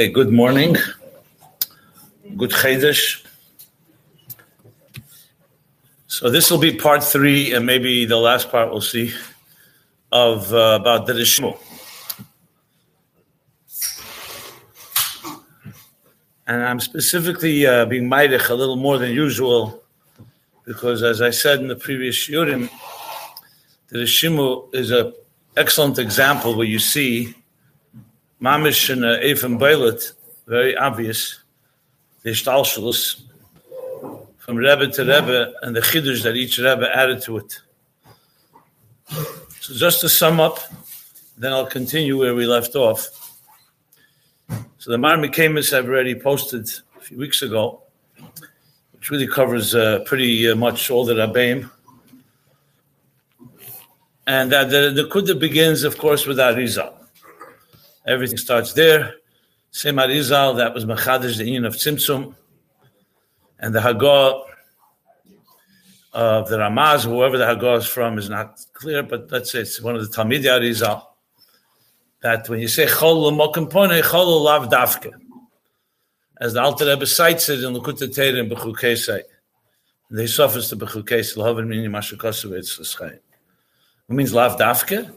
Okay, good morning. Good Chaydish. So this will be part three, and maybe the last part we'll see of uh, about the Rishmu. And I'm specifically uh, being maidich a little more than usual because, as I said in the previous shurim, the Rishimu is an excellent example where you see Mamish and uh, Bailet, very obvious, the Shtalshalus, from Rebbe to Rebbe, and the Chiddush that each Rebbe added to it. So just to sum up, then I'll continue where we left off. So the Marmikamis I've already posted a few weeks ago, which really covers uh, pretty uh, much all the Rabbeim. And uh, the, Kudah begins, of course, with Arizal. Everything starts there. Same Arizal, that was Machadish, the Union of Tzimtzum. And the Hagah of the Ramaz, whoever the Hagah is from, is not clear, but let's say it's one of the Talmidei Arizal. That when you say Chol Mokampone, Chol Lav. As the Alter Rebbe cites it in Lukutei Teir and Bechukesai. They suffers to Bechukesai, Lahavin Mini Mashukosov, it's L'schayim. It means Lav Dafke,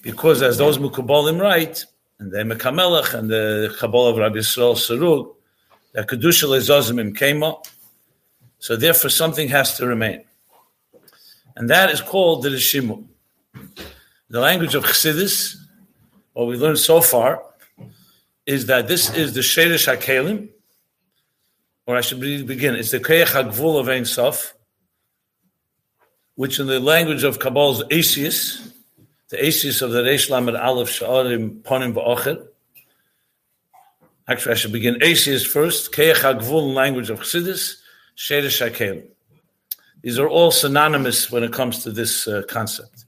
because as those Mukubolim write, and the Mekamelech and the Kabbalah of Rabbi Yisrael Sarug, that Kedusha Lezozim Im Kema, so therefore something has to remain. And that is called the Rishimu. The language of Chassidus, what we learned so far, is that this is the Sheresh HaKelim, or I should begin, it's the Keach HaGvul of Ein Sof, which in the language of Kabbal's Asius, the Asius of the Reish Lamed Aleph Sha'arim Ponim Ba'ocher. Actually, I should begin Asius first. Keach HaGvul language of Chassidus, Sheresh HaKelim. These are all synonymous when it comes to this uh, concept.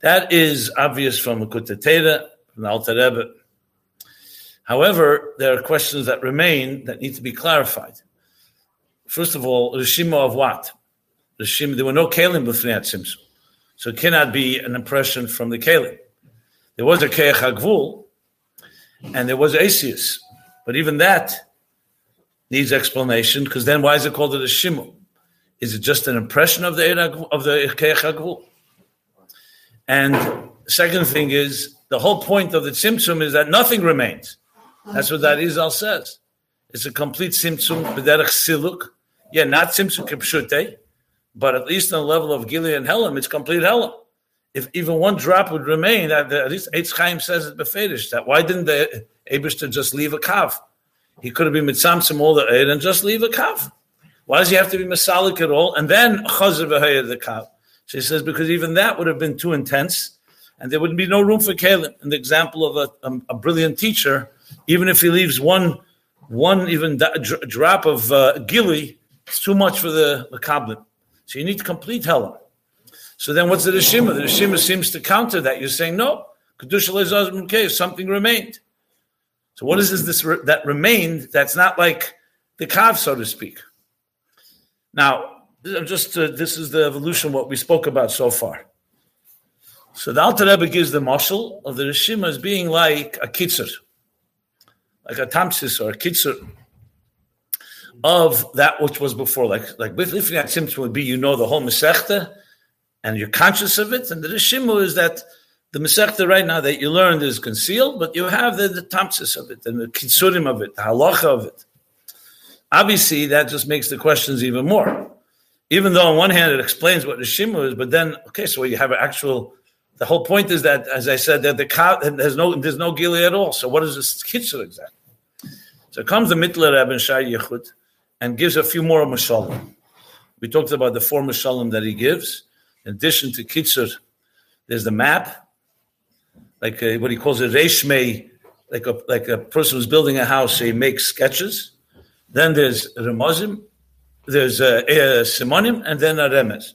That is obvious from the Kutatera, from the Alter Rebbe. However, there are questions that remain that need to be clarified. First of all, Rishima of what? Rishima, there were no Kalim B'fnei Simsu. So it cannot be an impression from the Kalim. There was a Keach HaGvul, and there was Asius. But even that needs explanation, because then why is it called a Shimu? Is it just an impression of the of the Keach HaGvul? And second thing is, the whole point of the Tzimtzum is that nothing remains. That's what that Izal says. It's a complete Tzimtzum, B'derech Siluk. Yeah, not Tzimtzum Kipshute, but at least on the level of Gilead and Helam, it's complete Helam. If even one drop would remain, at least Eitz Chaim says it befedish that why didn't the Abishter just leave a kav? He could have been mitzamtzim all the aid and just leave a kav. Why does he have to be masalik at all? And then chazav the kav. She says because even that would have been too intense, and there would be no room for kalim. In the example of a, a, a brilliant teacher, even if he leaves one one even da, drop of uh, gili, it's too much for the, the. So you need to complete helam. So then what's the Rishima? The Rishima seems to counter that. You're saying, no, Kedusha if something remained. So what is this, that remained that's not like the Kav, so to speak? Now, just uh, this is the evolution what we spoke about so far. So the Alter Rebbe gives the marshal of the Rishima as being like a kitzer, like a tamsis or a kitzer of that which was before. Like like with Lifnat Simtzum would be you know the whole Masechta and you're conscious of it. And the Rishimu is that the Masechta right now that you learned is concealed, but you have the, the tamsis of it and the kitzurim of it, the halacha of it. Obviously, that just makes the questions even more. Even though on one hand it explains what Rishimu is, but then okay, so you have an actual. The whole point is that, as I said, that the there's no there's no gili at all. So what is this kitzur exactly? So comes the Mittler Rebbe Shai Yechud and gives a few more mashalim. We talked about the four mashalim that he gives. In addition to Kitzur, there's the map, like a, what he calls a reshmei, like a like a person who's building a house, he makes sketches. Then there's remozim, there's uh, a, a simonim, and then a remes.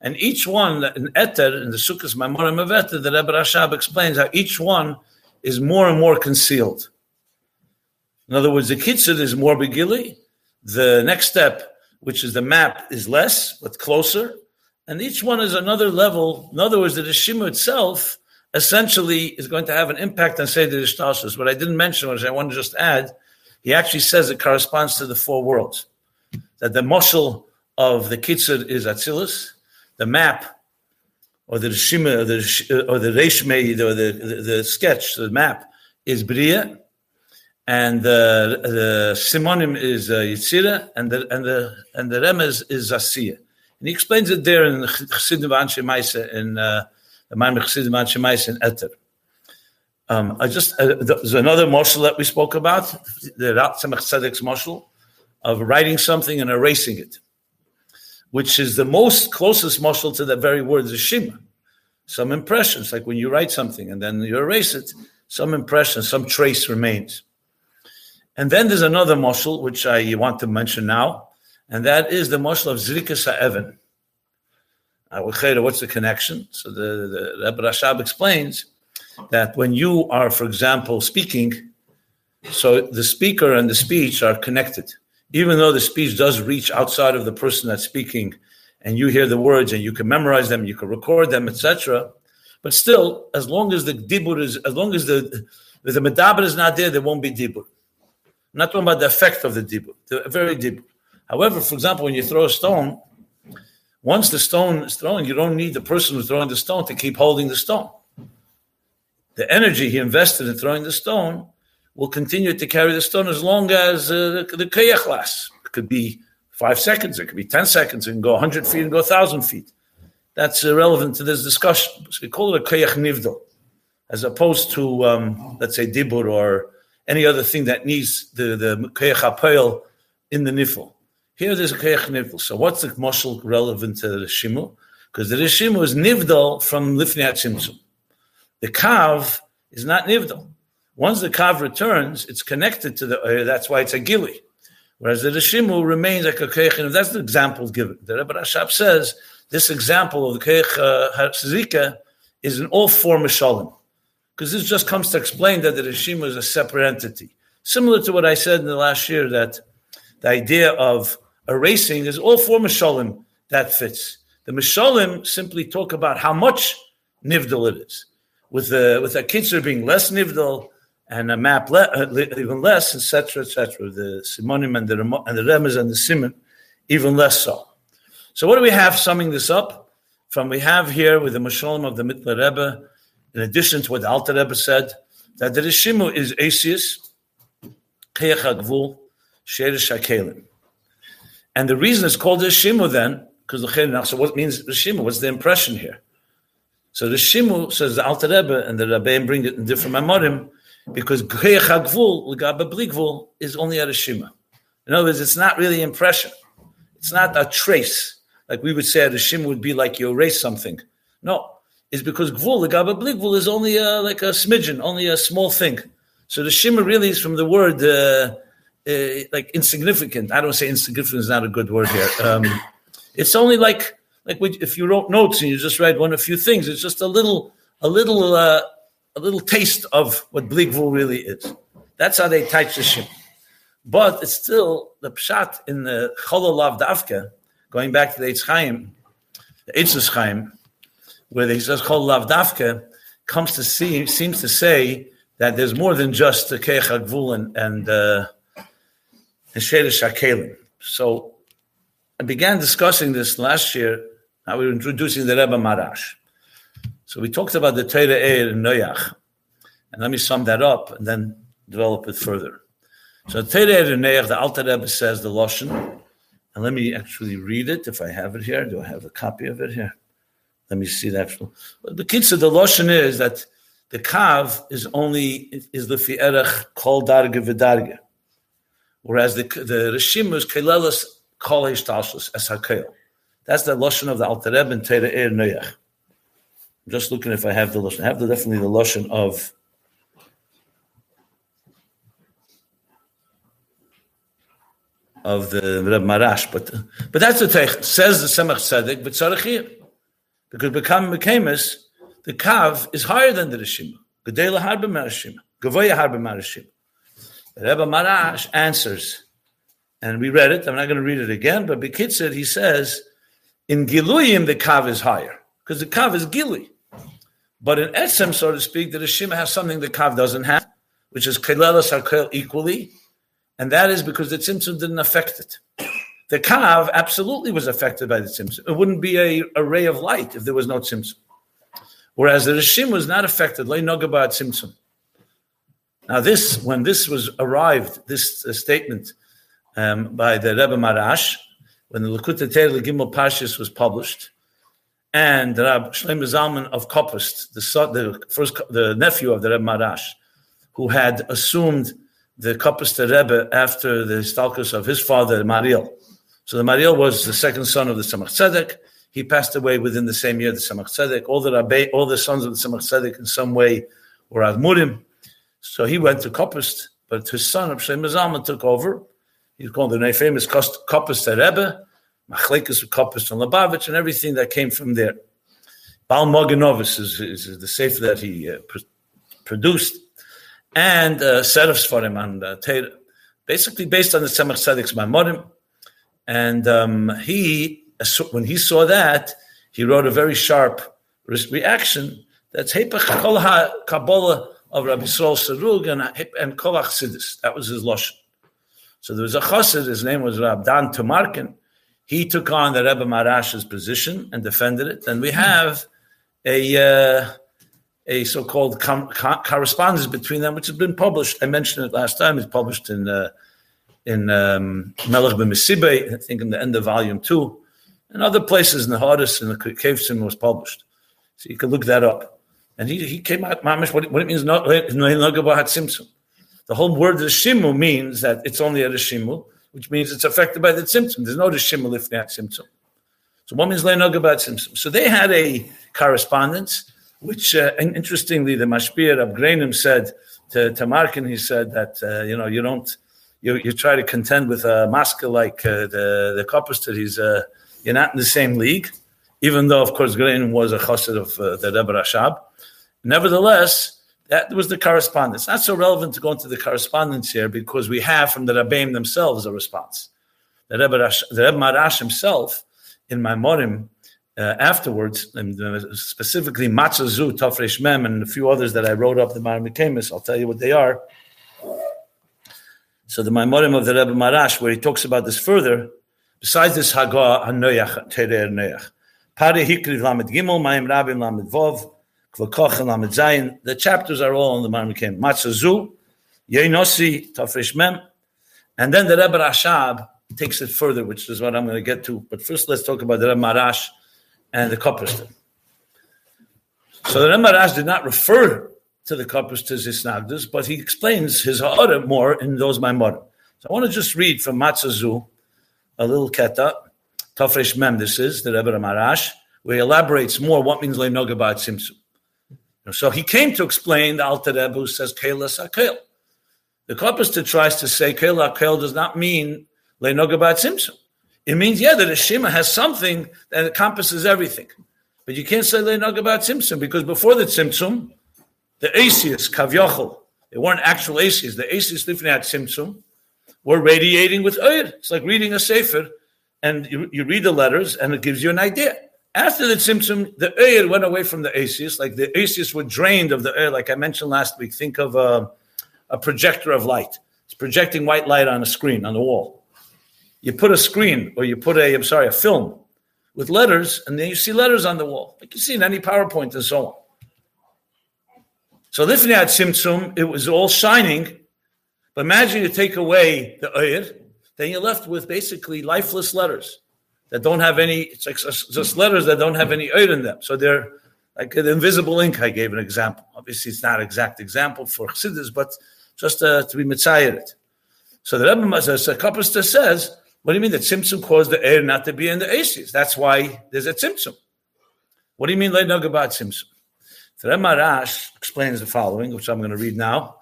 And each one, in Eter, in the Sukkot Maimorim of Eter, the Rebbe Rashab explains how each one is more and more concealed. In other words, the kitzur is more begili, the next step, which is the map, is less, but closer. And each one is another level. In other words, the Rishima itself, essentially is going to have an impact on Seder Ishtalshus. What I didn't mention, which I want to just add, he actually says it corresponds to the four worlds. That the muscle of the Kitzur is Atzilus, the map, or the Shima, or the, or the Reshme, or the, the, the sketch, the map, is Bria, and the, the Simonim is uh, Yitzira, and the, and the, and the Remez is Asiya. And he explains it there in Chassidim Anshe Maisa, in uh, the Maimon Chassidim Anshe Maisa in Eter. Um, I just uh, there's another morsel that we spoke about, the Ratzamach Tzedek's morsel of writing something and erasing it, which is the most closest morsel to the very word Shema. Some impressions, like when you write something and then you erase it, some impression, some trace remains. And then there's another morsel which I want to mention now, and that is the morsel of Zrika Sa'evan. What's the connection? So the, the Rebbe Rashab explains that when you are, for example, speaking, so the speaker and the speech are connected. Even though the speech does reach outside of the person that's speaking, and you hear the words and you can memorize them, you can record them, etc. But still, as long as the dibur is, as long as the the medaber is not there, there won't be dibur. I'm not talking about the effect of the dibur, the very dibur. However, for example, when you throw a stone, once the stone is thrown, you don't need the person who's throwing the stone to keep holding the stone the energy he invested in throwing the stone will continue to carry the stone as long as uh, the, the kayach lasts. It could be five seconds, it could be 10 seconds, it can go 100 feet and go 1,000 feet. That's irrelevant to this discussion. So we call it a kayach nivdal, as opposed to, um, let's say, dibur or any other thing that needs the, the apel in the nifl. Here there's a kayach nivdal. So what's the mushal relevant to the shimu? Because the shimu is nivdal from lifnei tzimtzum. The kav is not nivdal. Once the kav returns, it's connected to the uh, That's why it's a gili. Whereas the Rishimu remains like a keich. That's the example given. The Rebbe Rashab says this example of the keich uh, is in all four mishalim. Because this just comes to explain that the Rishimu is a separate entity. Similar to what I said in the last year, that the idea of erasing is all four mishalim that fits. The mishalim simply talk about how much nivdal it is with the with a kitzer being less nivdal and a map le, uh, even less, etc., etc. The simonim and the Rem- and the remez and the simon even less so. So what do we have summing this up? From we have here with the Mashalim of the Mittler Rebbe, in addition to what the Alter Rebbe said, that the Rishimu is Asius, Keyach HaGvul. And the reason it's called Rishimu then, because the so what means Rishimu? What's the impression here? So the Shimu says the Alter Rebbe and the Rabbeim bring it in different Mamorim because Gheich HaGvul, is only a Shima. In other words, it's not really impression. It's not a trace. Like we would say a Shima would be like you erase something. No, it's because Gvul, L'gabe Bligvul, is only a, like a smidgen, only a small thing. So the Shima really is from the word uh, uh, like insignificant. I don't say insignificant is not a good word here. Um, it's only like like if you wrote notes and you just read one a few things, it's just a little, a little, uh, a little taste of what Bligvul really is. That's how they teach the ship. But it's still the pshat in the Chololav Davka, going back to the Eitz Chaim, the Eitz where he says Chololav Davka comes to see, seems to say that there's more than just the Keich and, and, uh, and Shakelim. So I began discussing this last year now we're introducing the Rebbe Marash. So we talked about the Torah Eir in Noach. And let me sum that up and then develop it further. So Torah Eir in Noach, the Alter Rebbe says the Lashon. And let me actually read it if I have it here. Do I have a copy of it here? Let me see that. The of the Lashon is that the Kav is only, is the Fi'erech Kol Darge V'Darge. Whereas the, the is Kelelas Kol Hishtalshus as HaKel. That's the lashon of the Alter Rebbe and Teira Er Noach. I'm just looking if I have the lashon. I have the, definitely the lashon of of the Reb Maharash, but but that's the teich. Says the Tzemach Tzedek, but Tzarech because become Mekamis, the Kav is higher than the Rishima. Gedela Harbe Marashima, Gavoya Harbe Marashima. The Rebbe Maharash answers, and we read it. I'm not going to read it again, but Bekitzer he says in Giluyim, the Kav is higher because the Kav is Gili. But in Etzem, so to speak, the Rishima has something the Kav doesn't have, which is Kelelas Hakel equally, and that is because the Tzimtzum didn't affect it. The Kav absolutely was affected by the Tzimtzum. It wouldn't be a, a ray of light if there was no Tzimtzum. Whereas the Rishim was not affected, Lei Nogabad Tzimtzum. Now, this, when this was arrived, this uh, statement um, by the Rebbe Marash, when the Likkutei Torah Gimel Parshas was published, and Rabbi Shlomo Zalman of Kopist, the, son, the first, the nephew of the Rebbe Marash, who had assumed the Kopist Rebbe after the stalkers of his father Mariel. So the Mariel was the second son of the Tzemach Tzedek. He passed away within the same year, the Tzemach Tzedek. All the Rabbe, all the sons of the Tzemach Tzedek in some way were Admurim. So he went to Kopist, but his son, Shlomo Zalman, took over. He's called the famous Kopist Rebbe Machlekes with Kopis and Lubavitch and everything that came from there. Baal Magen Avos is, is, the sefer that he uh, pr- produced, and uh, of Sfarim on uh, Teira, basically based on the Tzemach Tzedek's Maimorim. And um, he, when he saw that, he wrote a very sharp reaction that's Hepech Kol Kabbalah of Rabbi Yisrael Sarug and, and Kol Achsidis. That was his Lashon. So there was a chassid, his name was Rab Dan Tumarkin, he took on the Rebbe Maharash's position and defended it. And we have a uh, a so-called com- co- correspondence between them, which has been published. I mentioned it last time. It's published in uh, in um, Melech I think in the end of volume two, and other places in the Hardest and the Cave was published. So you can look that up. And he, he came out, mamish, what, what it means, not, The whole word of Shimu means that it's only a Shimu, which means it's affected by the Tzimtzum. There's no Rishim Lifnat Tzimtzum. So one means Leinog about Tzimtzum. So they had a correspondence, which, uh, and interestingly, the Mashpir of Grainim said to, Tumarkin, he said that, uh, you know, you don't, you, you try to contend with a masker like uh, the, the Kopster, he's, uh, you're not in the same league, even though, of course, Grainim was a chassid of uh, the Rebbe Rashab. Nevertheless, that was the correspondence. Not so relevant to go into the correspondence here because we have from the Rabbeim themselves a response. The Rebbe, Rash, the Rebbe Maharash himself, in Maimorim, uh, afterwards, and uh, specifically Matzazu, Tafresh Mem, and a few others that I wrote up the Maimonides, I'll tell you what they are. So the Maimorim of the Rebbe Marash, where he talks about this further, besides this Hagah, Hanoyach, Terer Noyach, Pari Hikriv Lamed Gimel, Maim Rabim Lamed Vov, Kvakoch Lamed Zayin. the chapters are all on the Marmikim. Matzazu, Yeinosi, Tafresh Mem. And then the Rebbe Rashab takes it further, which is what I'm going to get to. But first, let's talk about the Rebbe Marash and the Kopperster. So the Rebbe Marash did not refer to the Kopperster's Isnagdas, but he explains his Ha'ara more in those Maimorim. So I want to just read from Matzazu a little keta, Tafresh Mem, this is, the Rebbe Marash, where he elaborates more what means Leinogabat Simsu. So he came to explain the Alter Rebbe who says Kelas Akel. The Kopista tries to say Kelah Akel does not mean Leinogabat Simsim. It means, yeah, that a Shema has something that encompasses everything. But you can't say Leinogabat Simsim because before the Simsum, the Asius, Kavyochel, they weren't actual Asius. The Asius living at Simsum were radiating with oil. It's like reading a Sefer and you, you read the letters and it gives you an idea. After the Tzimtzum, the Eir went away from the Asius, like the Asius were drained of the Eir, like I mentioned last week. Think of a, a projector of light. It's projecting white light on a screen, on the wall. You put a screen, or you put a, I'm sorry, a film with letters, and then you see letters on the wall, like you see in any PowerPoint and so on. So Lifnei Tzimtzum, it was all shining, but imagine you take away the Eir, then you're left with basically lifeless letters that don't have any, it's like just letters that don't have any oil in them. So they're like an invisible ink. I gave an example. Obviously, it's not an exact example for Chassidus, but just uh, to be mitzayirit. So the Rebbe, Kapista says, what do you mean that Tzimtzum caused the air not to be in the Aces? That's why there's a Tzimtzum. What do you mean, Leidnog about Tzimtzum? The Rebbe Marash explains the following, which I'm going to read now.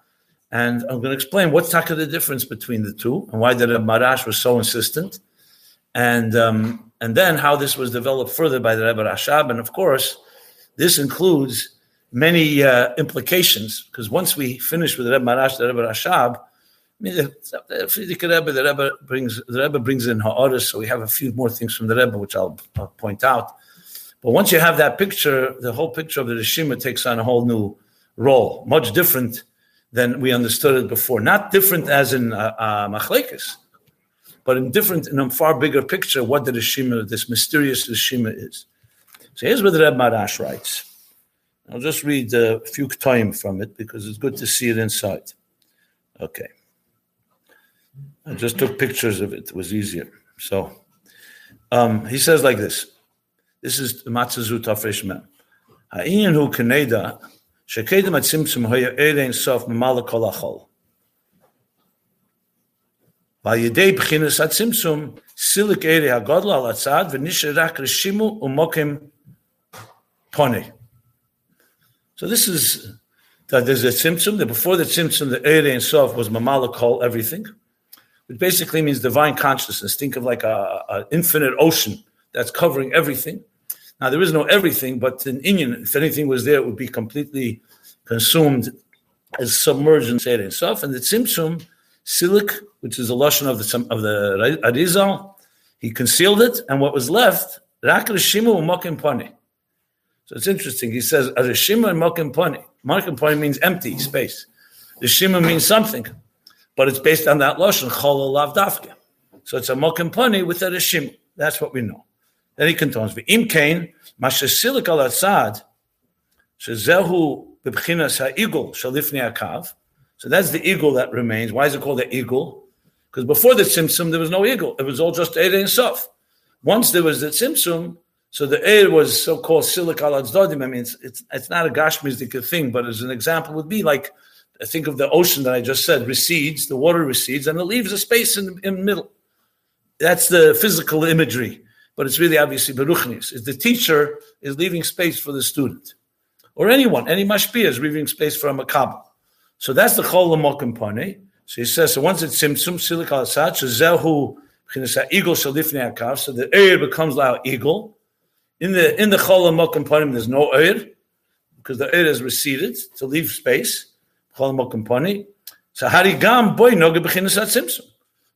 And I'm going to explain what's the difference between the two and why the Rebbe Marash was so insistent and um, and then how this was developed further by the Rebbe Rashab, and of course, this includes many uh, implications because once we finish with the Rebbe Marash, the Rebbe Rashab, I mean, the, the, Rebbe, the Rebbe brings the Rebbe brings in Ha'aris, so we have a few more things from the Rebbe which I'll, I'll point out. But once you have that picture, the whole picture of the Rishima takes on a whole new role, much different than we understood it before. Not different as in uh, uh, Machlekes, but in different, in a far bigger picture, what the Rishima, this mysterious Rishima is. So here's what the Reb Marash writes. I'll just read a few time from it because it's good to see it inside. Okay. I just took pictures of it. It was easier. So um, he says like this. This is Matzazu Tafresh Mem. Ha'inyan hu keneda shekedem atzimtzum hoya erein sof mamala kol achol. Vayidei b'chinas atzimtzum silik ere hagodla al atzad v'nisher rak reshimu umokim pone. So this is that there's a tzimtzum. That before the tzimtzum, the ere and sof was mamala kol everything, which basically means divine consciousness. Think of like a, a infinite ocean that's covering everything. Now there is no everything, but in Inyan, if anything was there, it would be completely consumed as submerged in Seder Sof. And the Tzimtzum, Silik, which is a lashon of the of the Arizal, he concealed it, and what was left, Rak Rishimu Umokim Pani. So it's interesting. He says Rishima and Mokim Pani. Mokim Pani means empty space. Rishima means something, but it's based on that lashon Chol Lav Dafke. So it's a Mokim Pani with a Rishima. That's what we know. Then he continues, "V'im kain mashasilik al atzad shezehu b'bchinas ha'igul shalifnei akav." So that's the eagle that remains. Why is it called the eagle? Because before the tzimtzum, there was no eagle. It was all just Eid and Sof. Once there was the tzimtzum, so the Eid was so-called silik al atzdodim. I mean, it's, it's, it's not a gashmizik thing, but as an example would be like, I think of the ocean that I just said, recedes, the water recedes, and it leaves a space in, in the middle. That's the physical imagery but it's really obviously beruchnis. Is the teacher is leaving space for the student, or anyone, any mashpia is leaving space for a makabel. So that's the chol lamokim pane. So he says, so once it's simsum silik al asad, zehu eagle shalifnei akav. So the air becomes like eagle. In the in the chol lamokim pane, there's no air because the air is receded to leave space. Chol lamokim pane. So harigam boy noga bechinas at simsum.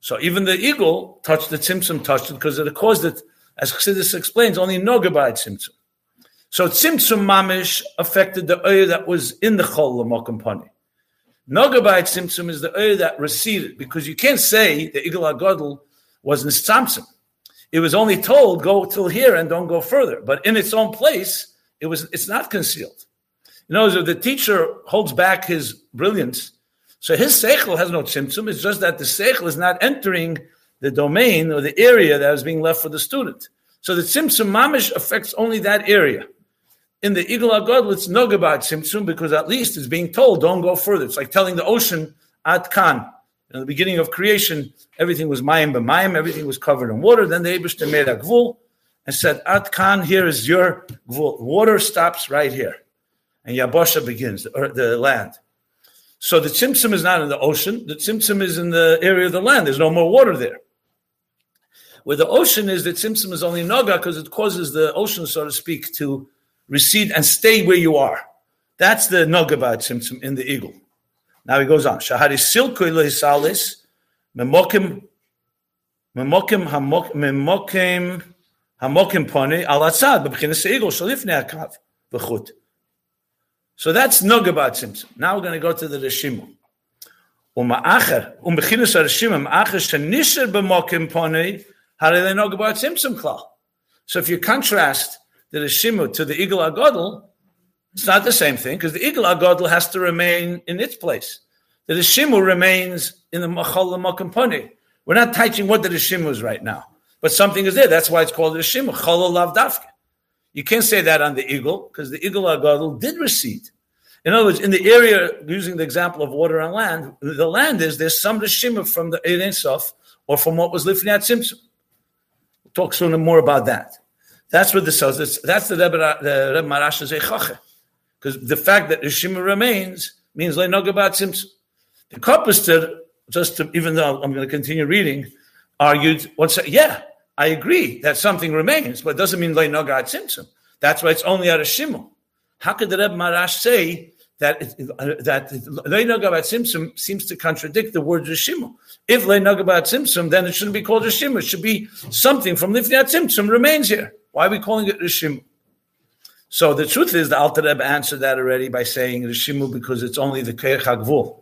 So even the eagle touched the tzimtzum, touched it because it caused it as Chassidus explains, only Noga by Tzimtzum. So Tzimtzum Mamish affected the oil that was in the Chol Lamokim Pani. Noga by Tzimtzum is the oil that receded, because you can't say the Igel HaGodl was Nitzamtzum. It was only told, go till here and don't go further. But in its own place, it was it's not concealed. You know, if the teacher holds back his brilliance, so his seichel has no tzimtzum. It's just that the seichel is not entering the domain or the area that is being left for the student. So the Tzimtzum Mamish affects only that area. In the Igul HaGodl, it's Nogabat Tzimtzum because at least it's being told, don't go further. It's like telling the ocean, At Kan. In the beginning of creation, everything was Mayim b'Mayim, everything was covered in water. Then the Abishter made a Gvul and said, At Kan, here is your Gvul. Water stops right here. And Yabosha begins, the, the land. So the Tzimtzum is not in the ocean. The Tzimtzum is in the area of the land. There's no more water there. Where the ocean is, the tzimtzum is only naga because it causes the ocean, so to speak, to recede and stay where you are. That's the naga about tzimtzum in the eagle. Now he goes on. Shahari lehisalis memokim memokim memokim hamokim eagle shalifnei akav v'chut. So that's nogabat tzimtzum. Now we're going to go to the um pone how do they know about Simsim Klal? So if you contrast the Shimu to the Igel Agodl, it's not the same thing because the Igel Agodl has to remain in its place. The Shimu remains in the Machal Makampani. We're not teaching what the Shimu is right now, but something is there. That's why it's called the Shimu, Chol Lav Dafka. You can't say that on the Eagle because the Eagle Agodl did recede. In other words, in the area, using the example of water and land, the land is there's some Rishima from the Ein Sof or from what was Lifnei Tzimtzum talk soon more about that. That's what this says. That's the Rebbe, the Rebbe Maharash Zechache. Because the fact that Rishima remains means about Simson. The Kopister, just to, even though I'm going to continue reading, argued, what's that? Yeah, I agree that something remains, but it doesn't mean God Simson. That's why it's only at a Shimon. How could the Rebbe Maharash say that that Leinogabat Simsum seems to contradict the word Rishimu. If Leinogabat Simsum, then it shouldn't be called Rishimu. It should be something from Lifniat Simsum remains here. Why are we calling it Rishimu? So the truth is, the Alter Rebbe answered that already by saying Rishimu because it's only the Keich HaGvul.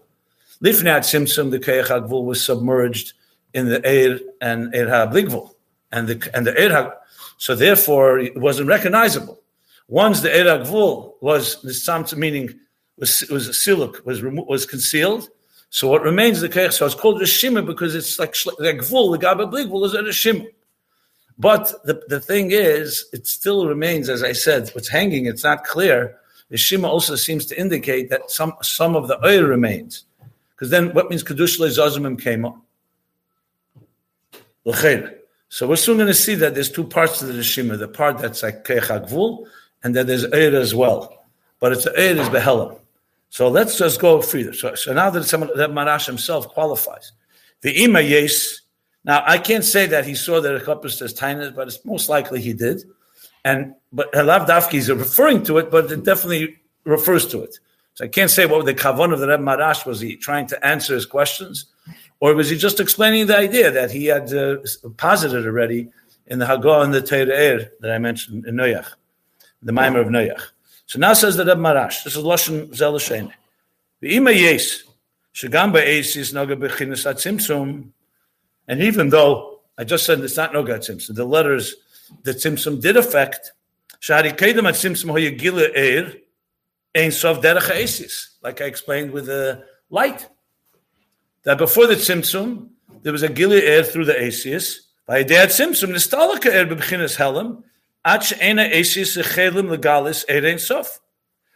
Lifnat Simsum, the Keich was submerged in the Eir and Eir HaBligvul. And the, and the Eir so therefore it wasn't recognizable. Once the Eir HaGvul was, the Samts, meaning was, was siluk, was, was concealed, so what remains the Keich, so it's called Rishima because it's like, like Gvul, the Gabe Bligvul is a Rishima. But the, the thing is, it still remains, as I said, what's hanging, it's not clear. The Shima also seems to indicate that some some of the oil remains. Because then what means Kedush Zazimim came up? So we're soon going to see that there's two parts to the Shima, the part that's like Kechagvul, and then there's Eir as well. But it's Eir is Behelam. So let's just go further. So, so now that, some, that Marash himself qualifies. The Ima Yes, now, I can't say that he saw that a couple says tiny, but it's most likely he did. And but Halav Dafki is referring to it, but it definitely refers to it. So I can't say what the kavan of the Reb Marash was. He trying to answer his questions, or was he just explaining the idea that he had uh, posited already in the Hagah and the Teir that I mentioned in Noach, the Maimer of Noach. So now says the Reb Marash. This is Lashon Zelashen. The Ima Yes, Shagamba Eis Noga Bechinas Atzimtzum. And even though I just said it's not Nogat Tzimtzum, the letters that Tzimtzum did affect, Shari Kedem at Tzimtzum Hoyagila Eir, Ein Sov Derech like I explained with the light. That before the Tzimtzum, there was a Gilead Eir through the Asius. By Dad Tzimtzum, the Stalaka Eir Bebechinas Helam, Ach Ena Asius Echelim Legalis Eir Ein Sof.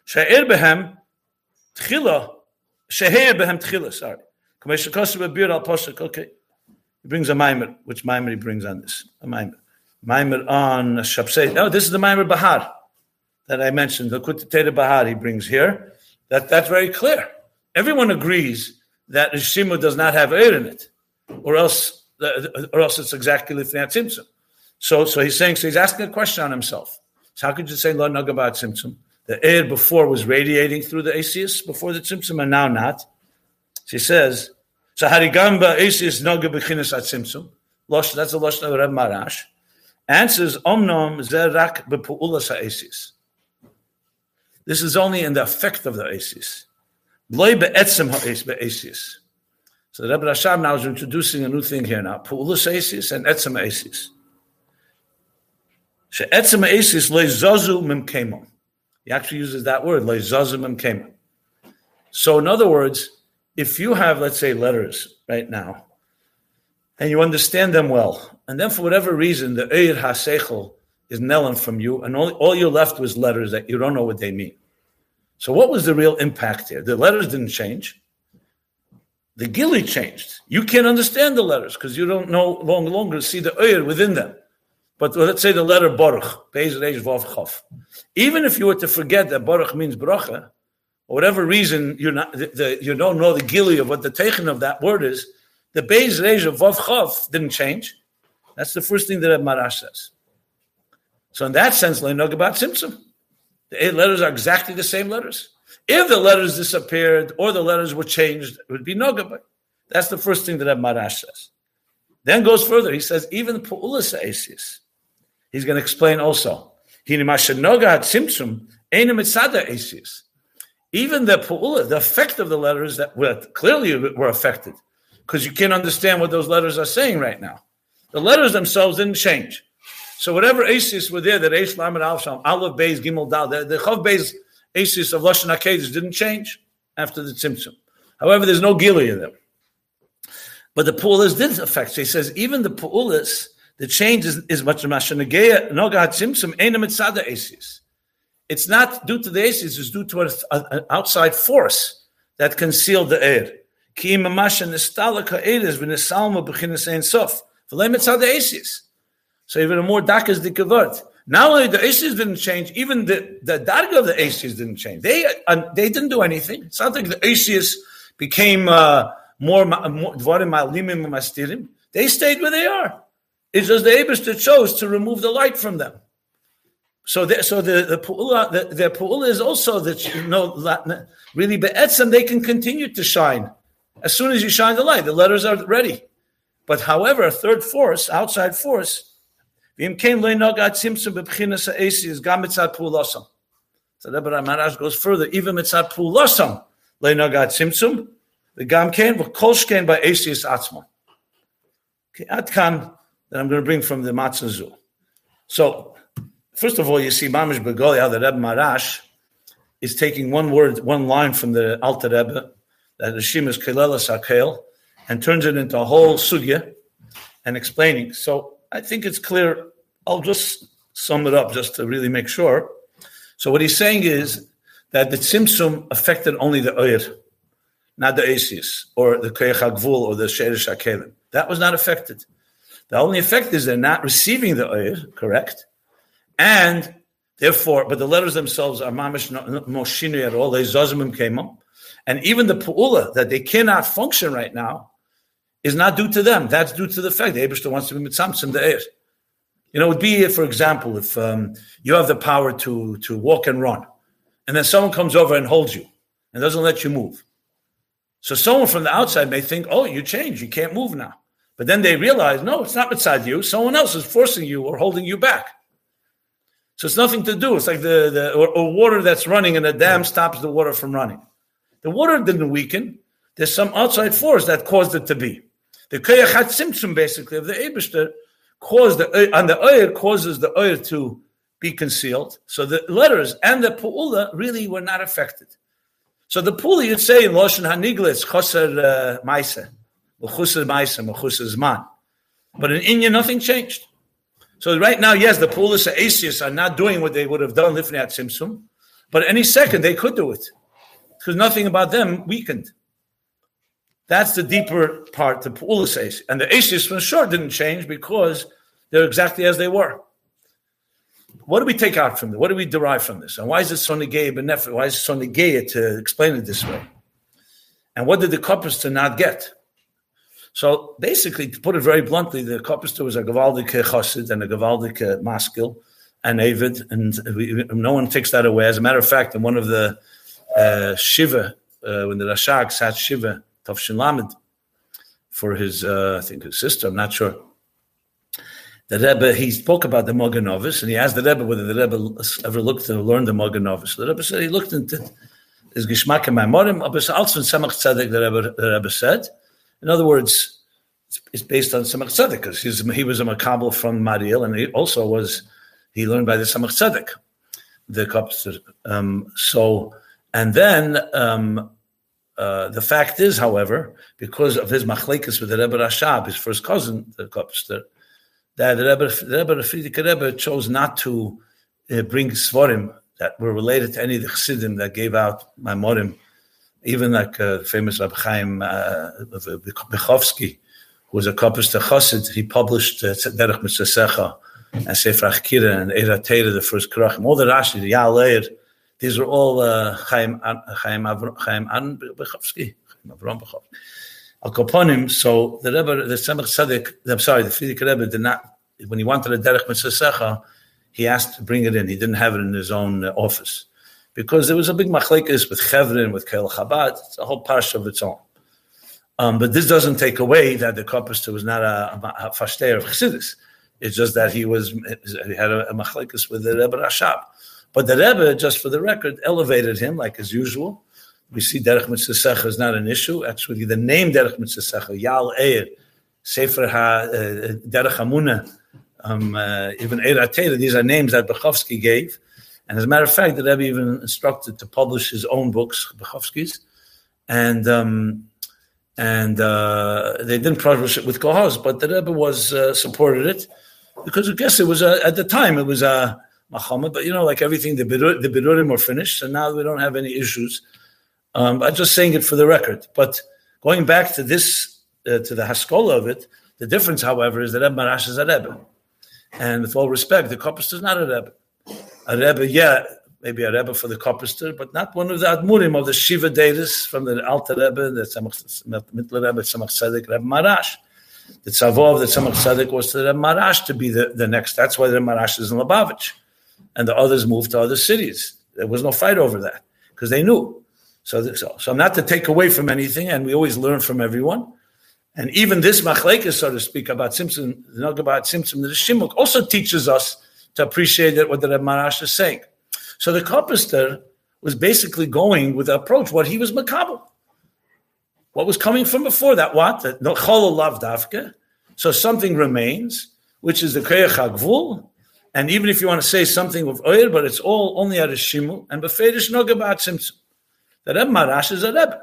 Sha'er Behem Tchila, Sheher Behem Tchila, sorry. Kameshakosah Bebir al Posuk, okay. He brings a mimer. Which mimer he brings on this? A mimer. Mimer on Shabsei. No, this is the mimer Bahar that I mentioned. The Kutateta Bahar he brings here. That, that's very clear. Everyone agrees that Rishimu does not have air in it, or else, or else it's exactly Lifnat Tzimtzum. So, so he's saying, so he's asking a question on himself. So how could you say Lo Nagabat Tzimtzum? The air before was radiating through the Asius before the Tzimtzum, and now not. She says, so Harigamba Isis Noga Bechinas at Simsum. Losh, that's the Losh of Reb Marash. Answers Omnom Zerak Bepu'ulas HaEsis. This is only in the effect of the Isis. Loi Be'etzem HaEsis. So Rebbe Rashab now is introducing a new thing here now. Pu'ulas HaEsis and Etzem HaEsis. He actually uses that word, So in other words, if you have, let's say, letters right now, and you understand them well, and then for whatever reason the Eir HaSeichel is nelling from you, and all, all you're left with letters that you don't know what they mean. So what was the real impact here? The letters didn't change. The gili changed. You can't understand the letters because you don't know long longer see the Eir within them. But let's say the letter Baruch, Even if you were to forget that Baruch means bracha, or whatever reason you're not, the, the, you don't know the gili of what the taken of that word is, the Beis Reish of Vav Chav didn't change. That's the first thing that Marash says. So in that sense, Leinog about Tzimtzum. The eight letters are exactly the same letters. If the letters disappeared or the letters were changed, it would be Nogabay. That's the first thing that Marash says. Then goes further. He says, even Pu'ulas Asis. He's going to explain also. Even the pu'ula, the effect of the letters that were clearly were affected, because you can't understand what those letters are saying right now. The letters themselves didn't change. So whatever asis were there, that Eish Lamed Al Sham, Aleph Beis Gimel Dal, the, the Chav Beis asis of Lashon HaKedesh didn't change after the Tzimtzum. However, there's no Gili in them. But the pu'ulas did affect. So he says even the pu'ulas, the change is, is much Mashanagea Noga Tzimtzum Eina Mitzada asis. It's not due to the aces, it's due to an outside force that concealed the air. Ki imamasha nistalaka eres v'nisalma b'chinas ein sof. The aces. So even a more dakas dikavot. Not only the aces didn't change, even the, the darga of the aces didn't change. They uh, they didn't do anything. It's not like the aces became uh, more mastirim. They stayed where they are. It's just the Abishter chose to remove the light from them. So, the, so the the pu'ula, the, the pu'ula is also that you know really be'etzem they can continue to shine as soon as you shine the light. The letters are ready, but however, a third force, outside force, So the Rebbe goes further. Even mitzat pulasam leinagat simsum the gam ken v'kolshken by Asius atzma. Okay, atkan that I'm going to bring from the Matzah So, first of all, you see Mamish Begoli how the Rebbe Marash is taking one word, one line from the Alter Rebbe that Rishim is Kelela Sakel and turns it into a whole sugya and explaining. So I think it's clear. I'll just sum it up just to really make sure. So what he's saying is that the Tzimtzum affected only the Oyer, not the Asius or the Koyach or the Sherish HaKelim. That was not affected. The only effect is they're not receiving the Oyer, correct? And therefore, but the letters themselves are mamish no shinu at all. They zazimim came up. And even the pu'ula that they cannot function right now is not due to them. That's due to the fact the Abishta wants to be mitzamtzim the air. You know, it would be, for example, if um, you have the power to, to walk and run, and then someone comes over and holds you and doesn't let you move. So someone from the outside may think, oh, you changed, you can't move now. But then they realize, no, it's not beside you. Someone else is forcing you or holding you back. So it's nothing to do. It's like the, the or, or water that's running and the dam stops the water from running. The water didn't weaken. There's some outside force that caused it to be. The Kayachat Simtsum, basically, of the Abishter caused the and the oil causes the oil to be concealed. So the letters and the pu'ula really were not affected. So the pu'ula you'd say in Loshen Haniglis, Choser uh, Maisa, But in India, nothing changed. So right now, yes, the Pulis Asius are not doing what they would have done lifnei at Simsum, but any second they could do it because nothing about them weakened. That's the deeper part, the Pulis And the Asius for sure didn't change because they're exactly as they were. What do we take out from this? What do we derive from this? And why is it so negay benefit? Why is it so negay to explain it this way? And what did the to not get? So basically, to put it very bluntly, the Kopister was a Gavaldik Chassid and a Gavaldik Maskil and Avid, and we, no one takes that away. As a matter of fact, in one of the uh, Shiva, uh, when the Rashag sat Shiva, Tavshin Lamed, for his, uh, I think his sister, I'm not sure. The Rebbe, he spoke about the Magen Avos, and he asked the Rebbe whether the Rebbe ever looked to learn the Magen Avos. The Rebbe said he looked into his Gishmak and Maimorim, but also in Tzemach Tzedek, the Rebbe, the Rebbe said, in other words, it's based on Tzemach Tzedek because he was a makabel from Mariel, and he also was he learned by the Samach Tzedek, the Kopster. Um, so, and then um, uh, the fact is, however, because of his machlekes with the Rebbe Rashab, his first cousin, the Kopster, that the Rebbe, the Rebbe Frierdiker Rebbe chose not to uh, bring svarim that were related to any of the chassidim that gave out Maimorim even like uh, famous Rabbi Chaim uh, Bechovsky, who was a Kopister Chassid, he published uh, Derech Mitzasecha and Sefer Achkira and Eira Teira, the first Krachim, all the Rashi, the Ya'aleir, these are all uh, Chaim Chaim Chaim An Bechovsky, Chaim Avram Bechovsky. Al so the Rebbe, the Tzemach Tzedek, I'm sorry, the Frierdiker Rebbe did not, when he wanted a Derech Mitzasecha, he asked to bring it in. He didn't have it in his own uh, office because there was a big machlekes with Chevron, with Kel Chabad. It's a whole parsha of its own. Um, but this doesn't take away that the Kopister was not a, a, a fashter of Chassidus. It's just that he was he had a, a machlekes with the Rebbe Rashab. But the Rebbe, just for the record, elevated him like as usual. We see Derech Mitzvah is not an issue. Actually, the name Derech Mitzvah, Yal Eir, Sefer Ha, uh, Derech Hamuna, um, uh, even Eir these are names that Bechovsky gave. And as a matter of fact, the Rebbe even instructed to publish his own books, Bechovsky's, and um, and uh, they didn't publish it with Kohoz, but the Rebbe was uh, supported it because I guess it was a, at the time it was a Muhammad, but you know, like everything, the Birur, the Birurim were finished, and now we don't have any issues. Um, I'm just saying it for the record. But going back to this, uh, to the Haskola of it, the difference, however, is that Rebbe Marash is a Rebbe. And with all respect, the Kopist is not a Rebbe a Rebbe, yeah, maybe a Rebbe for the Kopister, but not one of the Admurim of the Shiva Datas from the Alter Rebbe, the Mittler Rebbe, Tzemach Tzedek, Rebbe Marash. The Tzavov, the Tzemach Tzedek was the Rebbe Marash to be the, the next. That's why the Rebbe Marash is in Lubavitch. And the others moved to other cities. There was no fight over that because they knew. So, so, so not to take away from anything, and we always learn from everyone. And even this machlekes, so to speak, about Tzimtzum, the about Tzimtzum, the Shimuk also teaches us to appreciate that what the Rebbe Marash is saying. So the Kopister was basically going with the approach what he was makabel. What was coming from before that? What? No chol lav davke. So something remains, which is the koyach hagvul. And even if you want to say something with oil, but it's all only at a shimu and befedish nogabat simtzum. The Rebbe Maharash is a Rebbe.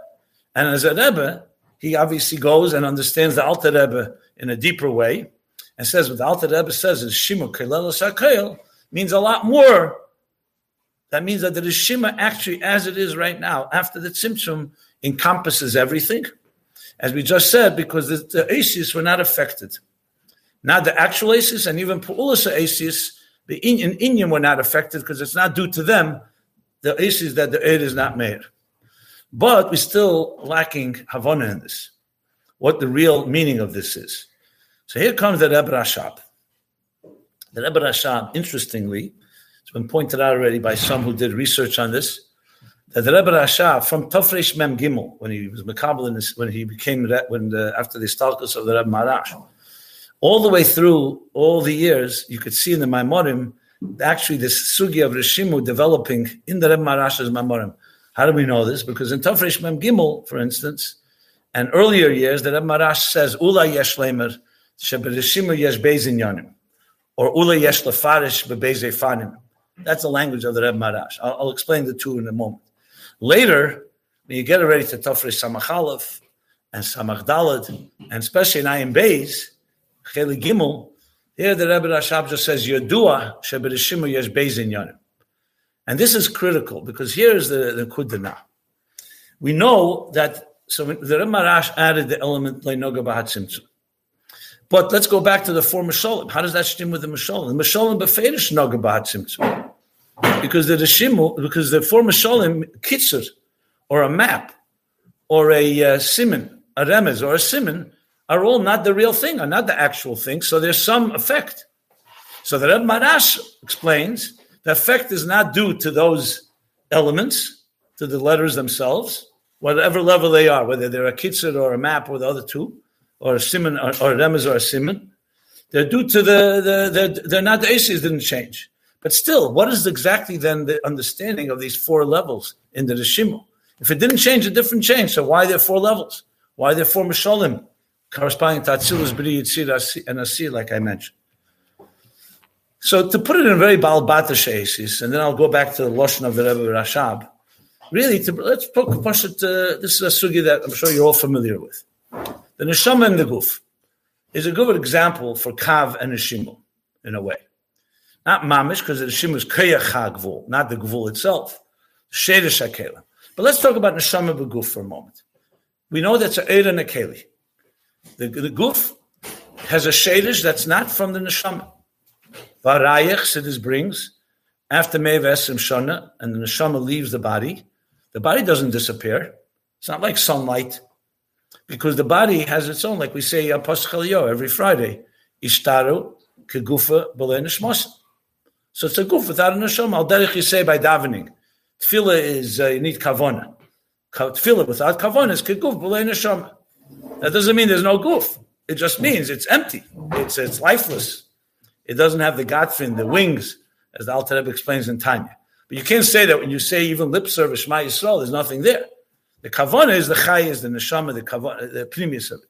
And as a Rebbe, he obviously goes and understands the Alter Rebbe in a deeper way and says what the Alter Rebbe says is Shima Kelelo Sakel means a lot more. That means that the Rishima actually, as it is right now, after the Tzimtzum, encompasses everything. As we just said, because the, the Asis were not affected. Not the actual Asis and even Pu'ulasa Asis, the in Indian were not affected because it's not due to them, the Asis that the Eid is not made. But we're still lacking Havana in this, what the real meaning of this is. So here comes the Rebbe Rashab. The Rebbe Rashab, interestingly, it's been pointed out already by some who did research on this, that the Rebbe Rashab from Tofresh Mem Gimel, when he was Makabal when he became, when the, after the stalkers of the Rebbe Maharash, all the way through all the years, you could see in the Maimorim, actually this sugi of Rishimu developing in the Rebbe Maharash's Maimorim. How do we know this? Because in Tafresh Mem Gimel, for instance, and earlier years, the Rebbe Maharash says, Ula yesh lemer, shebereshimu yesh bezin yanim, or Ula yesh lefarish bebeze fanim. That's the language of the Rebbe Maharash. I'll, I'll, explain the two in a moment. Later, when you get ready to Tafresh Samachalaf and Samach Dalad, and especially in Ayim Beis, Cheli Gimel, here the Rebbe Rashab just says, Yodua shebereshimu yesh bezin yanim. And this is critical because here is the, the kudana. We know that, so the Ramarash added the element Leinoga Bahat But let's go back to the four Mashalim. How does that stem with the Mashalim? The Mashalim Befedish Noga Bahat Because the Rishimu, because the four Mashalim, Kitzur, or a map, or a uh, a remez, or a simon, are all not the real thing, are not the actual thing. So there's some effect. So the Reb Marash explains the effect is not due to those elements, to the letters themselves, whatever level they are, whether they're a kitzur or a map or the other two, or a simon or, or remez or a simon. They're due to the, the, the they're not the aces didn't change. But still, what is exactly then the understanding of these four levels in the Rishimu? If it didn't change, a different change. So why are there four levels? Why are there four Mishalim corresponding to Atzilus, B'ri, Yitzir, and Asir, like I mentioned? So to put it in very balbata and then I'll go back to the Lashon of the Rebbe Rashab. Really, to, let's push it. Uh, this is a sugi that I'm sure you're all familiar with. The neshama and the guf is a good example for kav and neshimu in a way. Not mamish because the neshimu is kayach not the gvul itself. Shedish akela. But let's talk about neshama beguf for a moment. We know that's a eir and a keli. The, the guf has a shadish that's not from the neshama. Varayach, Siddur brings, after Mevesim Shana, and the neshama leaves the body, the body doesn't disappear. It's not like sunlight, because the body has its own, like we say Aposchalio every Friday, Ishtaru kegufa b'le So it's a guf without a neshama. Al derech you say by davening. Tefillah is uh, you need kavona. Tefillah without kavona is keguf b'le neshama. That doesn't mean there's no guf. It just means it's empty. It's it's lifeless. It doesn't have the Godfin, the wings, as the Alter Rebbe explains in Tanya. But you can't say that when you say even lip service, Shema Yisrael, there's nothing there. The kavana is the chay, is the neshama, the kavana, the primus of it.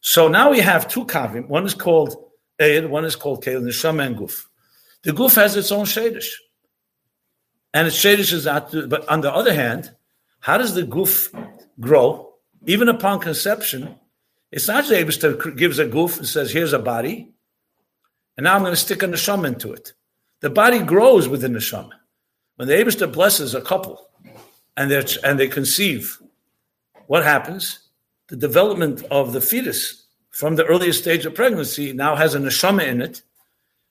So now we have two kavim. One is called Eir, one is called Kel, neshama and guf. The guf has its own shadish. And its shadish is not, but on the other hand, how does the guf grow? Even upon conception, it's not that Abishter gives a goof and says, here's a body, and now I'm going to stick a neshama into it. The body grows within the neshama. When the Abishta blesses a couple and, and they conceive, what happens? The development of the fetus from the earliest stage of pregnancy now has a neshama in it,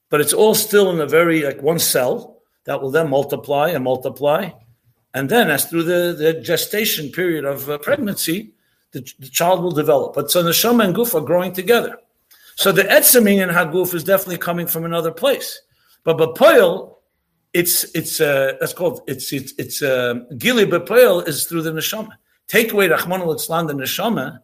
but it's all still in a very, like one cell that will then multiply and multiply. And then, as through the, the gestation period of uh, pregnancy, the, the, child will develop. But so neshama and guf are growing together. So the etzamin and haguf is definitely coming from another place. But bapoil, it's it's uh, that's called it's it's it's uh, gili bapoil is through the neshama. Take away Rahman al the neshama,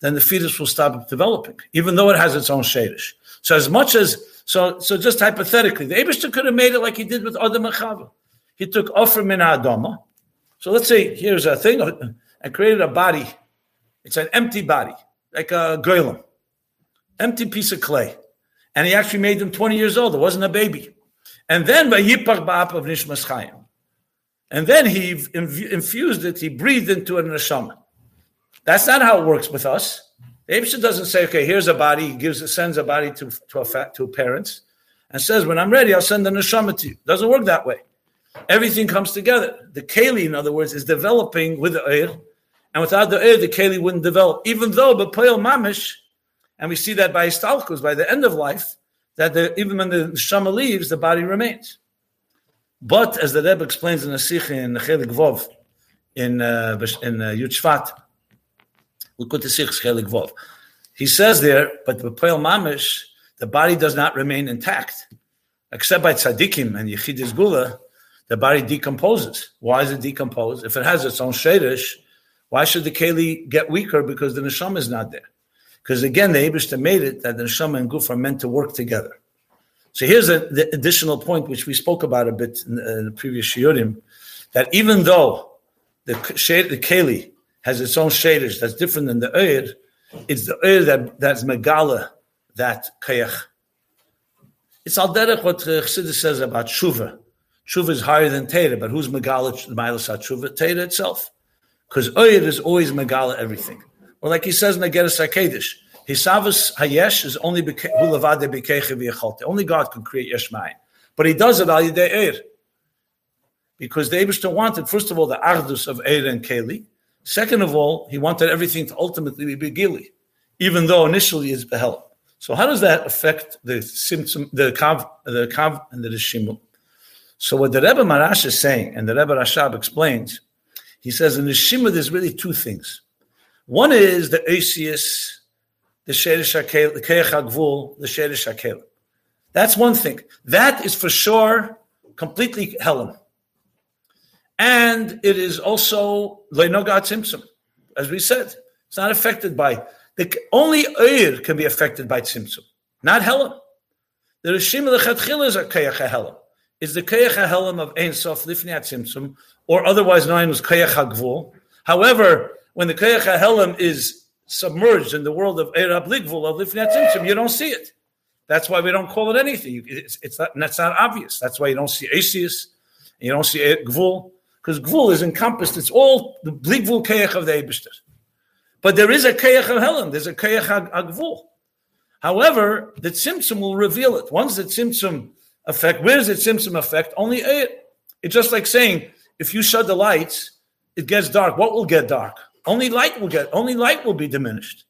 then the fetus will stop developing, even though it has its own shadish. So as much as so so just hypothetically, the Abishter could have made it like he did with Adam and Chava. He took Ofra min Adama. So let's say here's a thing and created a body. It's an empty body, like a goylem, empty piece of clay. And he actually made them 20 years old. It wasn't a baby. And then by Yipach Ba'ap of Nishmas Chaim. And then he infused it, he breathed into a neshama. That's not how it works with us. Abisha doesn't say, okay, here's a body, he gives sends a body to, to, a, to parents, and says, when I'm ready, I'll send the neshama to you. Doesn't work that way. Everything comes together. The keli, in other words, is developing with the air, and without the air, the keli wouldn't develop. Even though, but poel mamish, and we see that by istalkus, by the end of life, that the, even when the neshama leaves, the body remains. But as the Rebbe explains in the Sikh in Chelik Vov, in uh, in uh, Yud Shvat, the Sikh Chelik Vov. He says there, but the Poel Mamish, the body does not remain intact, except by tzaddikim and Yechidis Gula, the body decomposes. Why is it decomposed? If it has its own shadish, why should the keli get weaker? Because the neshama is not there. Because again, the Abishta made it that the neshama and guf are meant to work together. So here's a, the additional point which we spoke about a bit in the, in the previous shiurim, that even though the shade, the keli has its own shadish that's different than the oir, it's the oir that that's megala that kayach. It's al derech what Chassidus says about shuva. Shuva is higher than Teda, but who's megala milas shuva? Teda itself, because oir is always megala everything. Or like he says in the Geras Hakedish, Hisavus Hayesh is only Hulavade Bikeche Only God can create Yesh But he does it al Yidei Eir. Because the Abishter wanted, first of all, the Ardus of Eir and Keli. Second of all, he wanted everything to ultimately be Gili, even though initially it's Behel. So how does that affect the Tzimtzum, the Kav, the Kav and the Rishimul? So what the Rebbe Marash is saying, and the Rebbe Rashab explains, he says in the Shima there's really two things. One is the Asius the Sherish Hakel, the Keach the Sherish Hakel. That's one thing. That is for sure completely Helen. And it is also Leinogat Tzimtzum. As we said, it's not affected by, the only Eir can be affected by Tzimtzum, not Helen. The Rishim Lechatchil is a Keach HaHelam. Is the Keach HaHelam of Ein Sof Lifniat Tzimtzum, or otherwise known as Keach HaGvul. However, when the Keach HaHelam is submerged in the world of Erab Ligvul, of Lifnat you don't see it. That's why we don't call it anything. It's, it's not, that's not obvious. That's why you don't see Asius, you don't see Gvul, because Gvul is encompassed. It's all the Ligvul Keach of the Eibishter. But there is a Keach of there's a Keach Gvul. However, the Tzimtzum will reveal it. Once the Tzimtzum effect, where does the Tzimtzum affect? Only it. It's just like saying, if you shut the lights, it gets dark. What will get dark? Only light will get, only light will be diminished.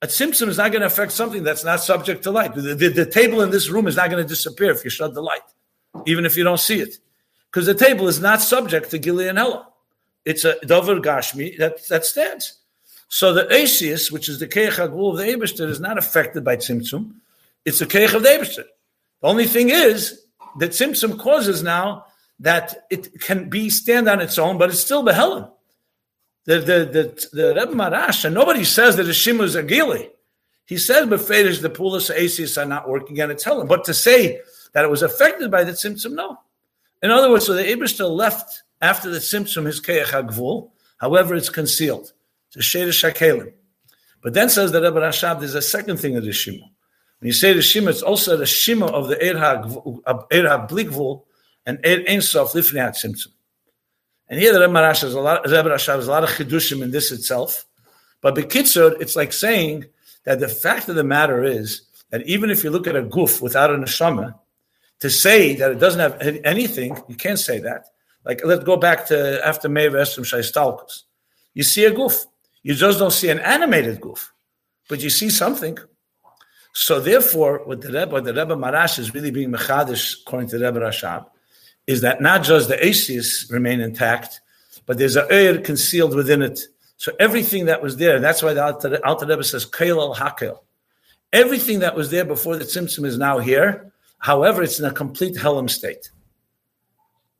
A Tzimtzum is not going to affect something that's not subject to light. The, the, the table in this room is not going to disappear if you shut the light, even if you don't see it. Because the table is not subject to Gili and Ella. It's a Dover Gashmi that, that stands. So the Asius, which is the Keich HaGul of the Eberster, is not affected by Tzimtzum. It's the Keich of the Eberster. The only thing is that Tzimtzum causes now that it can be stand on its own, but it's still Behelen the the the, the Rebbe Maharash, nobody says that the Shima is a Gili. He says Befedish the Pulas Asius are not working and it's Helen. But to say that it was affected by the Tzimtzum, no. In other words, so the Abishta left after the Tzimtzum his Keach HaGvul, however, it's concealed. It's a Sheda Shakelim. But then says the Rebbe Rashab, there's a second thing of the Shima. When you say the Shima, it's also the Shima of the uh, Eir HaBlikvul and Eir Ein Sof Lifnei HaTzimtzum. And here the Rebbe Rash has a lot, Rebbe Rash has a lot of chidushim in this itself. But Bekitzur, it's like saying that the fact of the matter is that even if you look at a goof without a neshama, to say that it doesn't have anything, you can't say that. Like let's go back to after Meir Esrim Shaistalkus. You see a goof. You just don't see an animated goof, but you see something. So therefore, what the Rebbe, what the Rebbe Maharash is really being mechadish, according to the Rebbe Rashab, is that not just the Asius remain intact, but there's a air concealed within it. So everything that was there, that's why the Alter Rebbe says Kail al Hakel. Everything that was there before the Tzimtzum is now here. However, it's in a complete Helam state.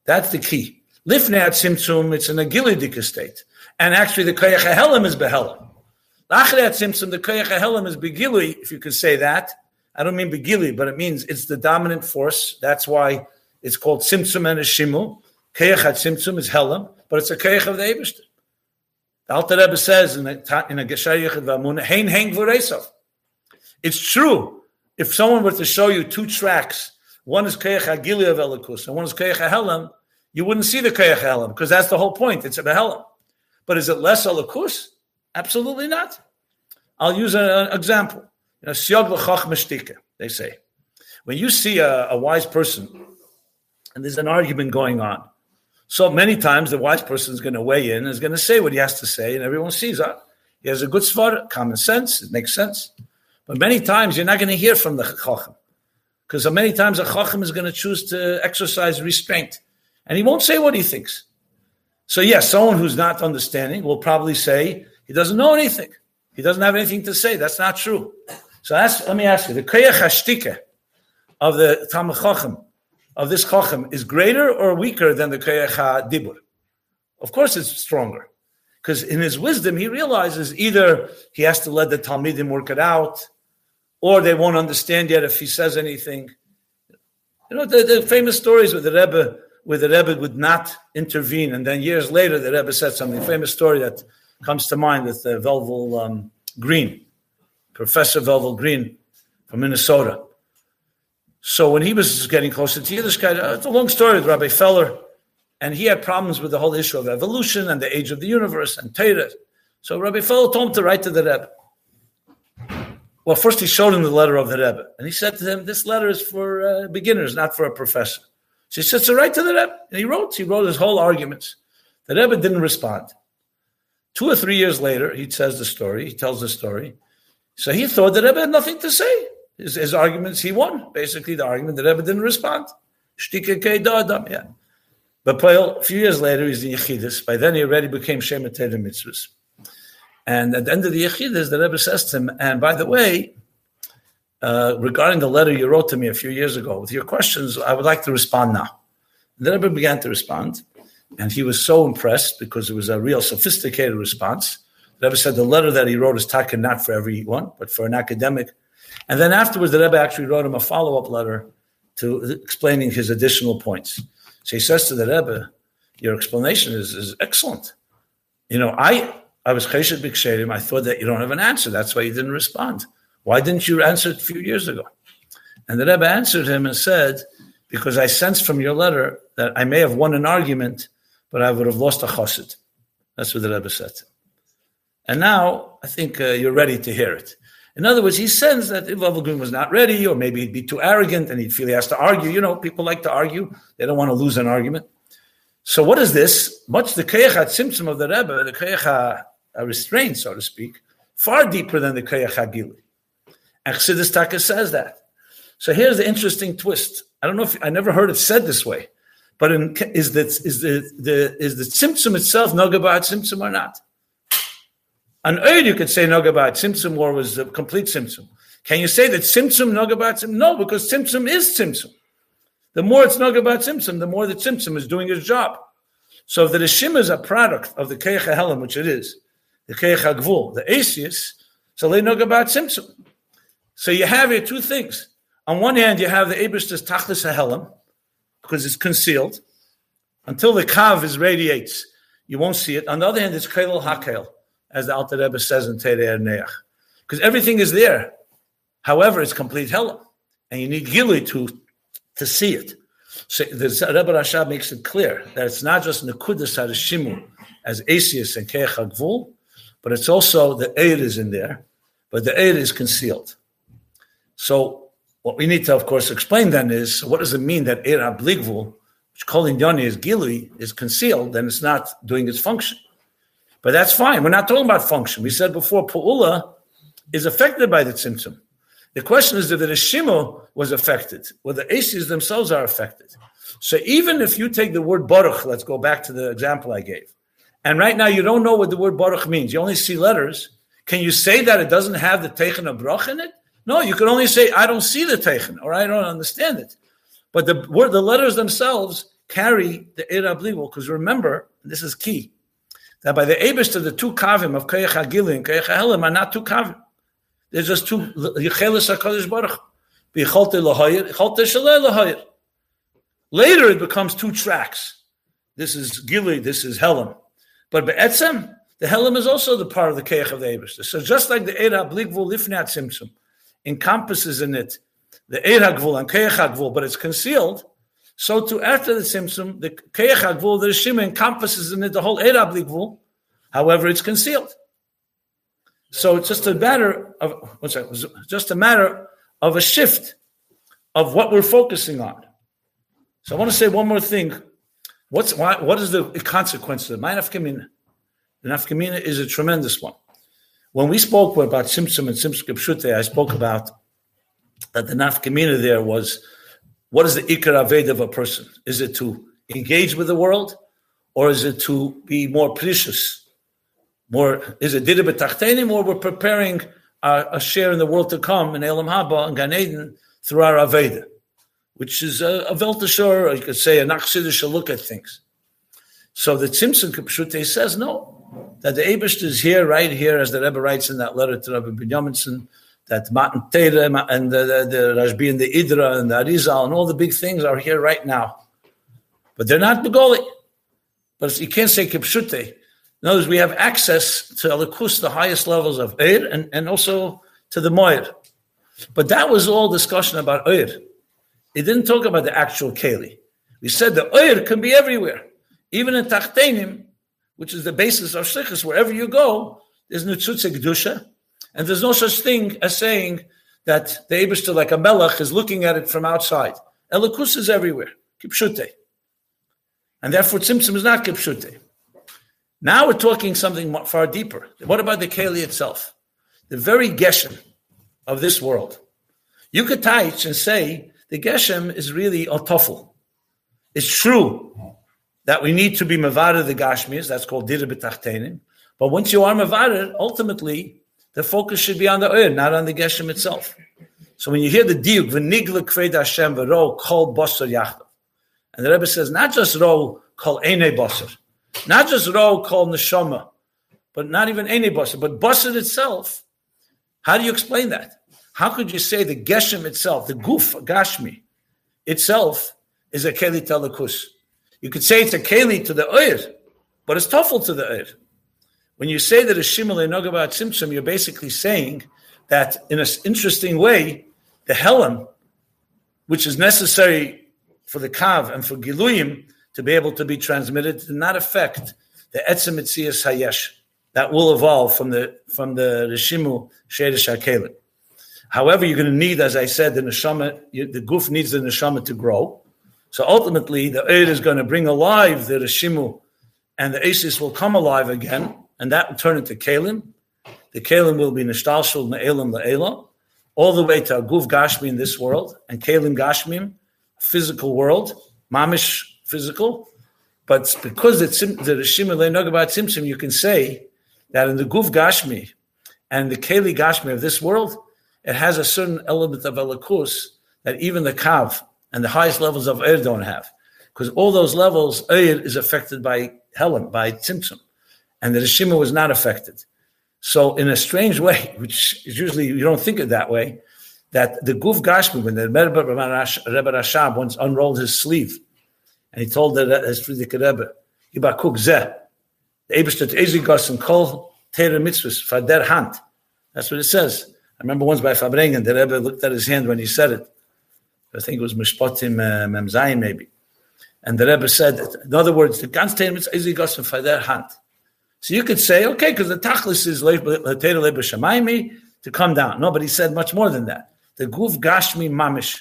That's the key. Lifnei Tzimtzum, it's in a Gilidika state. And actually, the Kayach Helam is Behelam. Lachrei Tzimtzum, the Kayach Helam is Begili, if you could say that. I don't mean Begili, but it means it's the dominant force. That's why it's called Tzimtzum and Shimu. Keach at Tzimtzum is Helam, but it's a Keach of the Eberster. The Alter Rebbe says in a, in a Gesher Yechid Vamun, Hein Heng V'Reisov. It's true. If someone were to show you two tracks, one is Keach HaGili of Elikus and one is Keach HaHelam, you wouldn't see the Keach HaHelam because that's the whole point. It's a Helam. But is it less Elikus? Absolutely not. I'll use an example. You know, Siog L'Choch they say. When you see a, a wise person and there's an argument going on, so many times the wise person is going to weigh in, is going to say what he has to say, and everyone sees that. He has a good svar, common sense, it makes sense. But many times you're not going to hear from the chacham, because many times a chacham is going to choose to exercise restraint, and he won't say what he thinks. So yes, someone who's not understanding will probably say he doesn't know anything. He doesn't have anything to say. That's not true. So ask, let me ask you, the koyach hashtika of the Talmud Chacham, of this Chacham, is greater or weaker than the koyach dibur? Of course it's stronger. Because in his wisdom, he realizes either he has to let the Talmidim work it out, or they won't understand yet if he says anything. You know, the, the famous stories with the Rebbe, where the Rebbe would not intervene, and then years later the Rebbe said something. Famous story that comes to mind with uh, Velvel um, Green, Professor Velvel Green from Minnesota. So when he was getting closer to Yiddishkeit, uh, it's a long story with Rabbi Feller, and he had problems with the whole issue of evolution and the age of the universe and Torah. So Rabbi Feller told him to write to the Rebbe. Well, first he showed him the letter of the Rebbe, and he said to him, "This letter is for uh, beginners, not for a professor." So he said, "So write to the Rebbe," and he wrote. He wrote his whole arguments. The Rebbe didn't respond. Two or three years later, he says the story. He tells the story. So he thought the Rebbe had nothing to say. His, his arguments, he won. Basically, the argument the Rebbe didn't respond. Yeah. But a few years later, he's in Yechidus. By then, he already became Shema Teda Mitzvahs. And at the end of the Yechidus, the Rebbe says to him, and by the way, uh, regarding the letter you wrote to me a few years ago, with your questions, I would like to respond now. The Rebbe began to respond, and he was so impressed because it was a real sophisticated response. The Rebbe said the letter that he wrote is taken not for everyone, but for an academic. And then afterwards, the Rebbe actually wrote him a follow up letter to explaining his additional points. So he says to the Rebbe, Your explanation is, is excellent. You know, I I was Chesed Bikshedim. I thought that you don't have an answer. That's why you didn't respond. Why didn't you answer it a few years ago? And the Rebbe answered him and said, Because I sensed from your letter that I may have won an argument, but I would have lost a chassid. That's what the Rebbe said. And now I think uh, you're ready to hear it. In other words, he sensed that Velvel Green was not ready, or maybe he'd be too arrogant and he'd feel he has to argue. You know, people like to argue, they don't want to lose an argument. So, what is this? Much the Kayach Tzimtzum of the Rebbe, the Kayach uh, a restraint, so to speak, far deeper than the Koyach Hagili. And Chassidus Taka says that. So here's the interesting twist. I don't know if I never heard it said this way, but in, is the is the, the is the Tzimtzum itself nogabat Tzimtzum or not? An oid you could say nogabat Tzimtzum or was a complete Tzimtzum. Can you say that Tzimtzum nogabat Tzimtzum? No, because Tzimtzum is Tzimtzum. The more it's nogabat Tzimtzum, the more the Tzimtzum is doing its job. So if the Rishim is a product of the Keich Helam, which it is, the Keich HaGvul, the Asius, so they know about Tzimtzum. So you have here two things. On one hand, you have the Abish's Tachlis HaHelam, because it's concealed. Until the Kav is radiates, you won't see it. On the other hand, it's Kailal HaKail, as the Alter Rebbe says in Terei Neach. Because everything is there. However, it's complete Helam. And you need Gili to, to see it. So the Rebbe Rashab makes it clear that it's not just Nekudas HaRishimu as Asius and Keich but it's also the aid is in there, but the aid is concealed. So what we need to, of course, explain then is what does it mean that aid abligvul, which calling yoni is gili, is concealed, then it's not doing its function. But that's fine. We're not talking about function. We said before, pu'ula is affected by the Tzimtzum. The question is if the Rishimo was affected, or the Aces themselves are affected. So even if you take the word baruch, let's go back to the example I gave. And right now, you don't know what the word Baruch means. You only see letters. Can you say that it doesn't have the Teichen of Brach in it? No, you can only say, I don't see the Teichen, or I don't understand it. But the word, the letters themselves carry the Bliwal, because remember, this is key, that by the Abish to the two Kavim of Kayach HaGili and Kayach HaHelim are not two Kavim. There's just two, Yechelis HaKadosh Baruch. Later it becomes two tracks. This is Gili, this is Helam. But Be'etzem, the Helam is also the part of the Keach of the Eberster. So just like the Eira Blikvul Lifnat Tzimtzum encompasses in it the Eira Gvul and Keach Gvul, but it's concealed, so too after the Tzimtzum, the Keach Gvul, the Rishima encompasses in it the whole Blikvul, however, it's concealed. So it's just a matter of what's that? Just a matter of a shift of what we're focusing on. So I want to say one more thing. What's why, what is the consequence of the nafkamina. The nafkamina is a tremendous one. When we spoke about Tzimtzum and Tzimtzum Pshute, I spoke about that the nafkamina there was what is the ikar aved of a person? Is it to engage with the world, or is it to be more precious? More is it did it or we're preparing a, a, share in the world to come in Elam Haba and Gan Eden through our Aveda, which is a, a or you could say a Nachsidish look at things. So the Tzimtzum Kapshute says no, that the Abish is here, right here, as the Rebbe writes in that letter to Rabbi Binyaminson, that Matan Tere and the, the, the Rashbi and the Idra and the Arizal and all the big things are here right now. But they're not Begoli. But you can't say Kipshute in other words, we have access to Elikus, the highest levels of Eir, and, and also to the Moir. But that was all discussion about Eir. It didn't talk about the actual Keli. We said the Eir can be everywhere. Even in Tachtenim, which is the basis of Shlichus, wherever you go, there's Nutzutze Gdusha, and there's no such thing as saying that the Abishter, like a Melech, is looking at it from outside. Elikus is everywhere. Kipshute. And therefore, Tzimtzum is not Kipshute. Now we're talking something far deeper. What about the Keli itself? The very Geshem of this world. You could touch and say the Geshem is really a toffel. It's true that we need to be Mavada the Gashmis, that's called Dira B'tachtenim. But once you are Mavada, ultimately, the focus should be on the Ur, not on the Geshem itself. So when you hear the diuk, v'nigla kved Hashem v'ro kol basar yachdav. And the Rebbe says, not just ro kol ene basar, not just Ro called Neshama, but not even any Basar, but Basar itself. How do you explain that? How could you say the Geshem itself, the Guf, Gashmi, itself is a Keli Telekus? You could say it's a Keli to the Oir, but it's Tafel to the Oir. When you say that a Shimel Nogabat Tzimtzum, you're basically saying that in an interesting way, the Helen, which is necessary for the Kav and for Giluyim, to be able to be transmitted to not affect the etzem hayesh that will evolve from the from the rishimu shedish. However, you're going to need, as I said, the neshama. The guf needs the neshama to grow. So ultimately, the eid is going to bring alive the rishimu, and the asis will come alive again, and that will turn into kalim. The kalim will be nishtalshul ne'elim le'elah, all the way to a guf gashmi in this world, and kalim gashmim, physical world, mamish physical, but because it's the Rishim about Tzimtzum, you can say that in the Guf Gashmi and the Keli Gashmi of this world, it has a certain element of Elikus that even the Kav and the highest levels of Eir don't have. Because all those levels, Eir is affected by Helen, by Tzimtzum, and the Rishima was not affected. So, in a strange way, which is usually you don't think it that way, that the Guf Gashmi, when the Rebbe Rashab once unrolled his sleeve and he told that as Frierdiker Rebbe, Yibakuk Zeh, the Eberstadt Ezigos and Kol Teire Mitzvahs, their hand. That's what it says. I remember once by Farbrengen, the Rebbe looked at his hand when he said it. I think it was Mishpotim uh, Memzayin maybe. And the Rebbe said, in other words, the ganz Teire Mitzvahs Ezigos and their hand. So you could say, okay, because the Tachlis is to come down. No, but he said much more than that. The Guf Gashmi Mamish.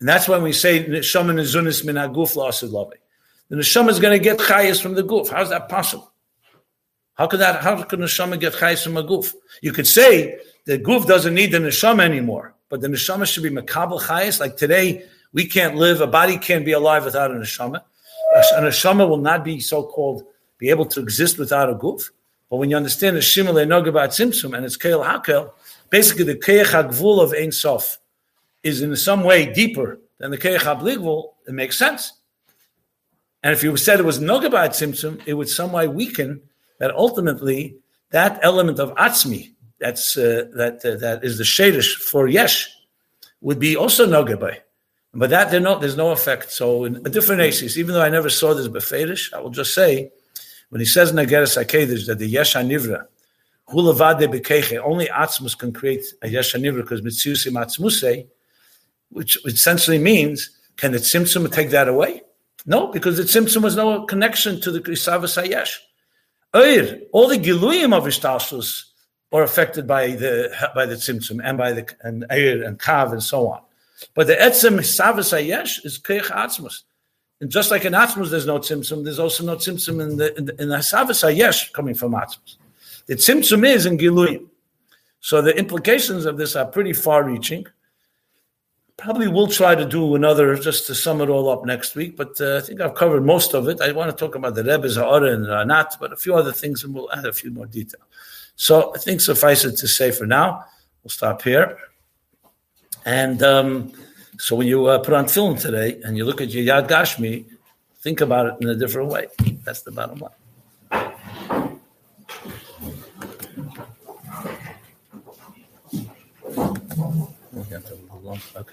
And that's when we say neshama nezunis min haguf la'asid lavi. The neshama is going to get chayas from the guf. How's that possible? How could that? How could neshama get chayas from a guf? You could say the guf doesn't need the neshama anymore, but the neshama should be makabel chayas. Like today, we can't live. A body can't be alive without a neshama. A neshama will not be so called be able to exist without a guf. But when you understand the shimele nogabat Tzimtzum and it's keil hakel, basically the keich hagvul of ein sof is in some way deeper than the Keich HaBligvul, it makes sense. And if you said it was Nogabat Tzimtzum, it would some way weaken that ultimately that element of Atzmi, that's, uh, that, uh, that is the Shadish for Yesh, would be also Nogabai. But that there no, there's no effect. So in a different aces, even though I never saw this beferish, I will just say when he says in Ageres that the Yesh Nivra, Hulavade Bekeche, only Atzmus can create a Yesh Nivra because Mitziusim Atzmusei, which essentially means can the Tzimtzum take that away? No, because the Tzimtzum has no connection to the Krisavas Hayesh. Oir, all the Giluyim of Ishtalshus are affected by the by the Tzimtzum and by the and Eir and Kav and so on. But the Etzem Savas is Keich Atzmus. And just like in Atzmus, there's no Tzimtzum, there's also no Tzimtzum in the, in the, in the Hayesh coming from Atzmus. The Tzimtzum is in Giluyim. So the implications of this are pretty far reaching. Probably we'll try to do another just to sum it all up next week, but uh, I think I've covered most of it. I want to talk about the Rebbe's Ha'ara and Ranat, but a few other things and we'll add a few more detail. So I think suffice it to say for now, we'll stop here. And um, so when you uh, put on tefillin today and you look at your Yad Gashmi, think about it in a different way. That's the bottom line. Okay.